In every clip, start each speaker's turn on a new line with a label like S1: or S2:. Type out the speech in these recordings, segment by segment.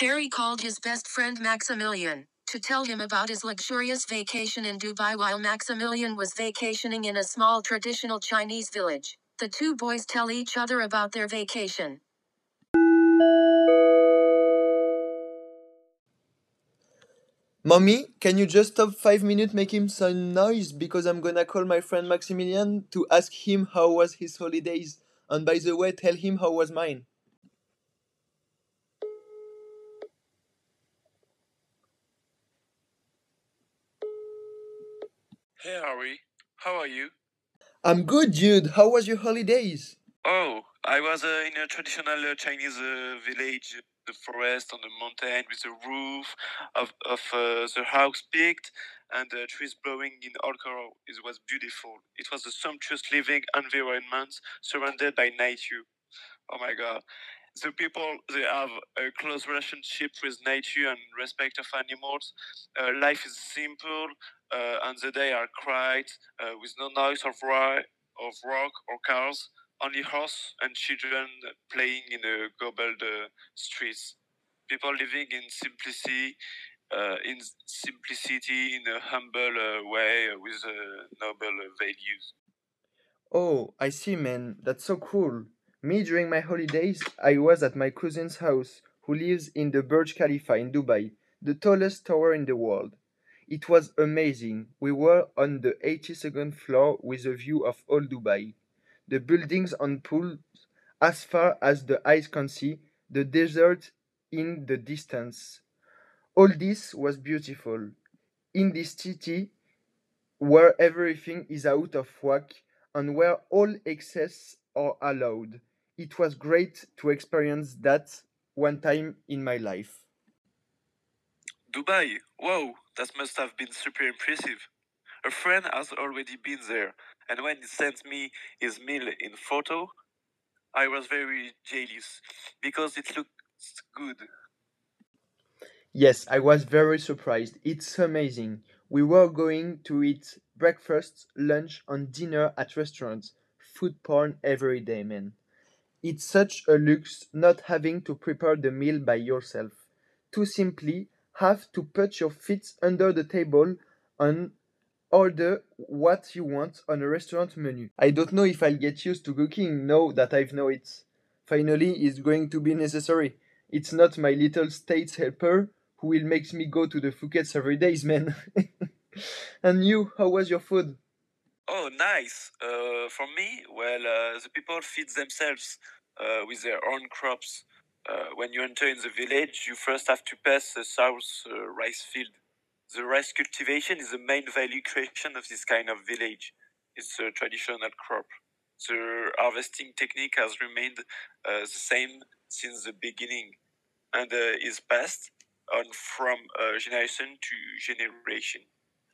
S1: Harry called his best friend Maximilian to tell him about his luxurious vacation in Dubai while Maximilian was vacationing in a small traditional Chinese village. The two boys tell each other about their vacation.
S2: Mommy, can you just stop five minutes making some noise because I'm gonna call my friend Maximilian to ask him how was his holidays. And by the way, tell him how was mine.
S3: Hey Harry, how are you?
S2: I'm good, Jude. How was your holidays?
S3: Oh, I was uh, in a traditional uh, Chinese uh, village, the forest on the mountain with a roof of, of uh, the house peaked and uh, trees blowing in all color. It was beautiful. It was a sumptuous living environment surrounded by nature. Oh my god. The people they have a close relationship with nature and respect of animals. Uh, life is simple, uh, and the day are quiet, uh, with no noise of, ri- of rock or cars. Only horse and children playing in the gobbled uh, streets. People living in simplicity, uh, in simplicity, in a humble uh, way, with noble values.
S2: Oh, I see, man. That's so cool. Me, during my holidays, I was at my cousin's house, who lives in the Burj Khalifa in Dubai, the tallest tower in the world. It was amazing. We were on the 82nd floor with a view of all Dubai. The buildings and pools as far as the eyes can see, the desert in the distance. All this was beautiful. In this city where everything is out of whack and where all excess are allowed. It was great to experience that one time in my life.
S3: Dubai, wow, that must have been super impressive. A friend has already been there, and when he sent me his meal in photo, I was very jealous because it looked good.
S2: Yes, I was very surprised. It's amazing. We were going to eat breakfast, lunch, and dinner at restaurants. Food porn every day, man. It's such a lux not having to prepare the meal by yourself. To simply have to put your feet under the table and order what you want on a restaurant menu. I don't know if I'll get used to cooking now that I've know it. Finally, it's going to be necessary. It's not my little state helper who will make me go to the Phukets every days, man. and you, how was your food?
S3: Oh, nice. Uh, for me, well, uh, the people feed themselves uh, with their own crops. Uh, when you enter in the village, you first have to pass the south uh, rice field. The rice cultivation is the main value creation of this kind of village. It's a traditional crop. The harvesting technique has remained uh, the same since the beginning and is passed on from generation to generation.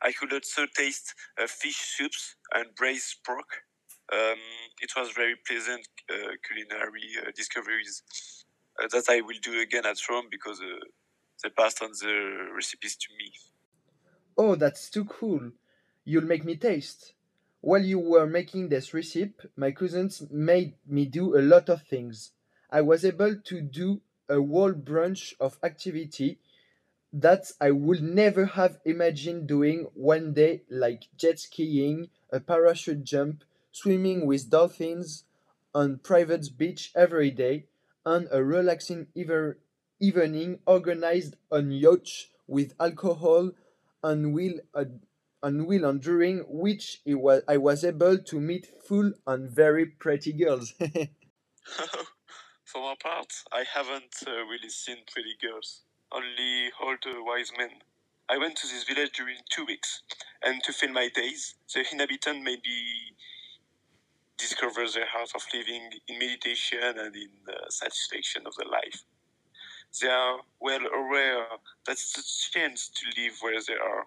S3: I could also taste uh, fish soups and braised pork. Um, it was very pleasant uh, culinary uh, discoveries that I will do again at Rome because they passed on the recipes to me.
S2: Oh, that's too cool. You'll make me taste. While you were making this recipe, my cousins made me do a lot of things. I was able to do a whole bunch of activity that I would never have imagined doing one day, like jet skiing, a parachute jump, swimming with dolphins on private beach every day, and a relaxing ever evening organized on yacht with alcohol and uh, and wheel and during which it was, I was able to meet full and very pretty girls.
S3: For my part, I haven't uh, really seen pretty girls, only old wise men. I went to this village during two weeks, and to fill my days, the inhabitant maybe discover the art of living in meditation and in uh, satisfaction of the life. They are well aware that it's a chance to live where they are.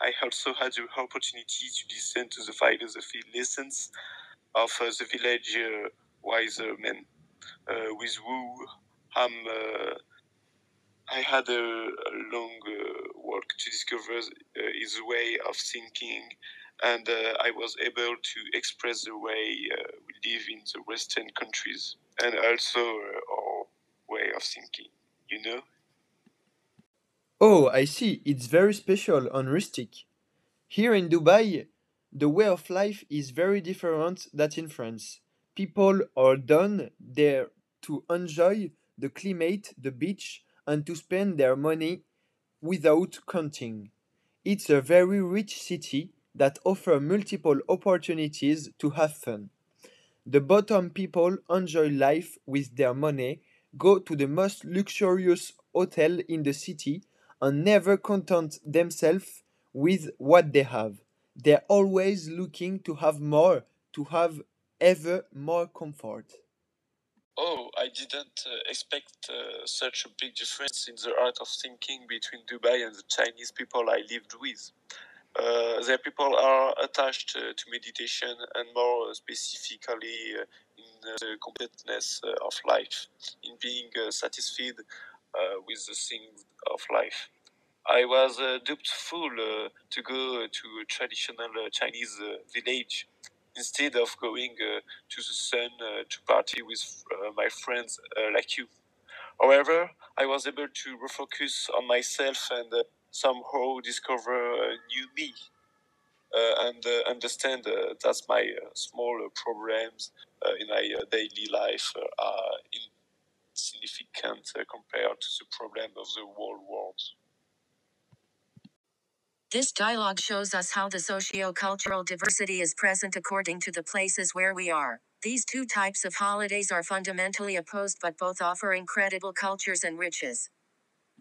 S3: I also had the opportunity to listen to the philosophy lessons of uh, the village uh, wise men, uh, with who I'm, uh, I had a, a long uh, work to discover uh, his way of thinking, and uh, I was able to express the way we live in the Western countries, and also our way of thinking. You know.
S2: Oh, I see. It's very special and rustic. Here in Dubai, the way of life is very different than in France. People are done there to enjoy the climate, the beach, and to spend their money without counting. It's a very rich city that offers multiple opportunities to have fun. The bottom people enjoy life with their money, go to the most luxurious hotel in the city, and never content themselves with what they have. They're always looking to have more, to have ever more comfort.
S3: Oh, I didn't uh, expect uh, such a big difference in the art of thinking between Dubai and the Chinese people I lived with. Uh, their people are attached uh, to meditation and more specifically uh, in the completeness uh, of life, in being satisfied with the things of life. I was uh, doubtful to go to a traditional Chinese village instead of going uh, to the sun uh, to party with uh, my friends like you. However, I was able to refocus on myself and somehow discover a new me uh, and uh, understand uh, that my small problems in my daily life are insignificant compared to the problem of the whole world.
S1: This dialogue shows us how the socio-cultural diversity is present according to the places where we are. These two types of holidays are fundamentally opposed but both offer incredible cultures and riches.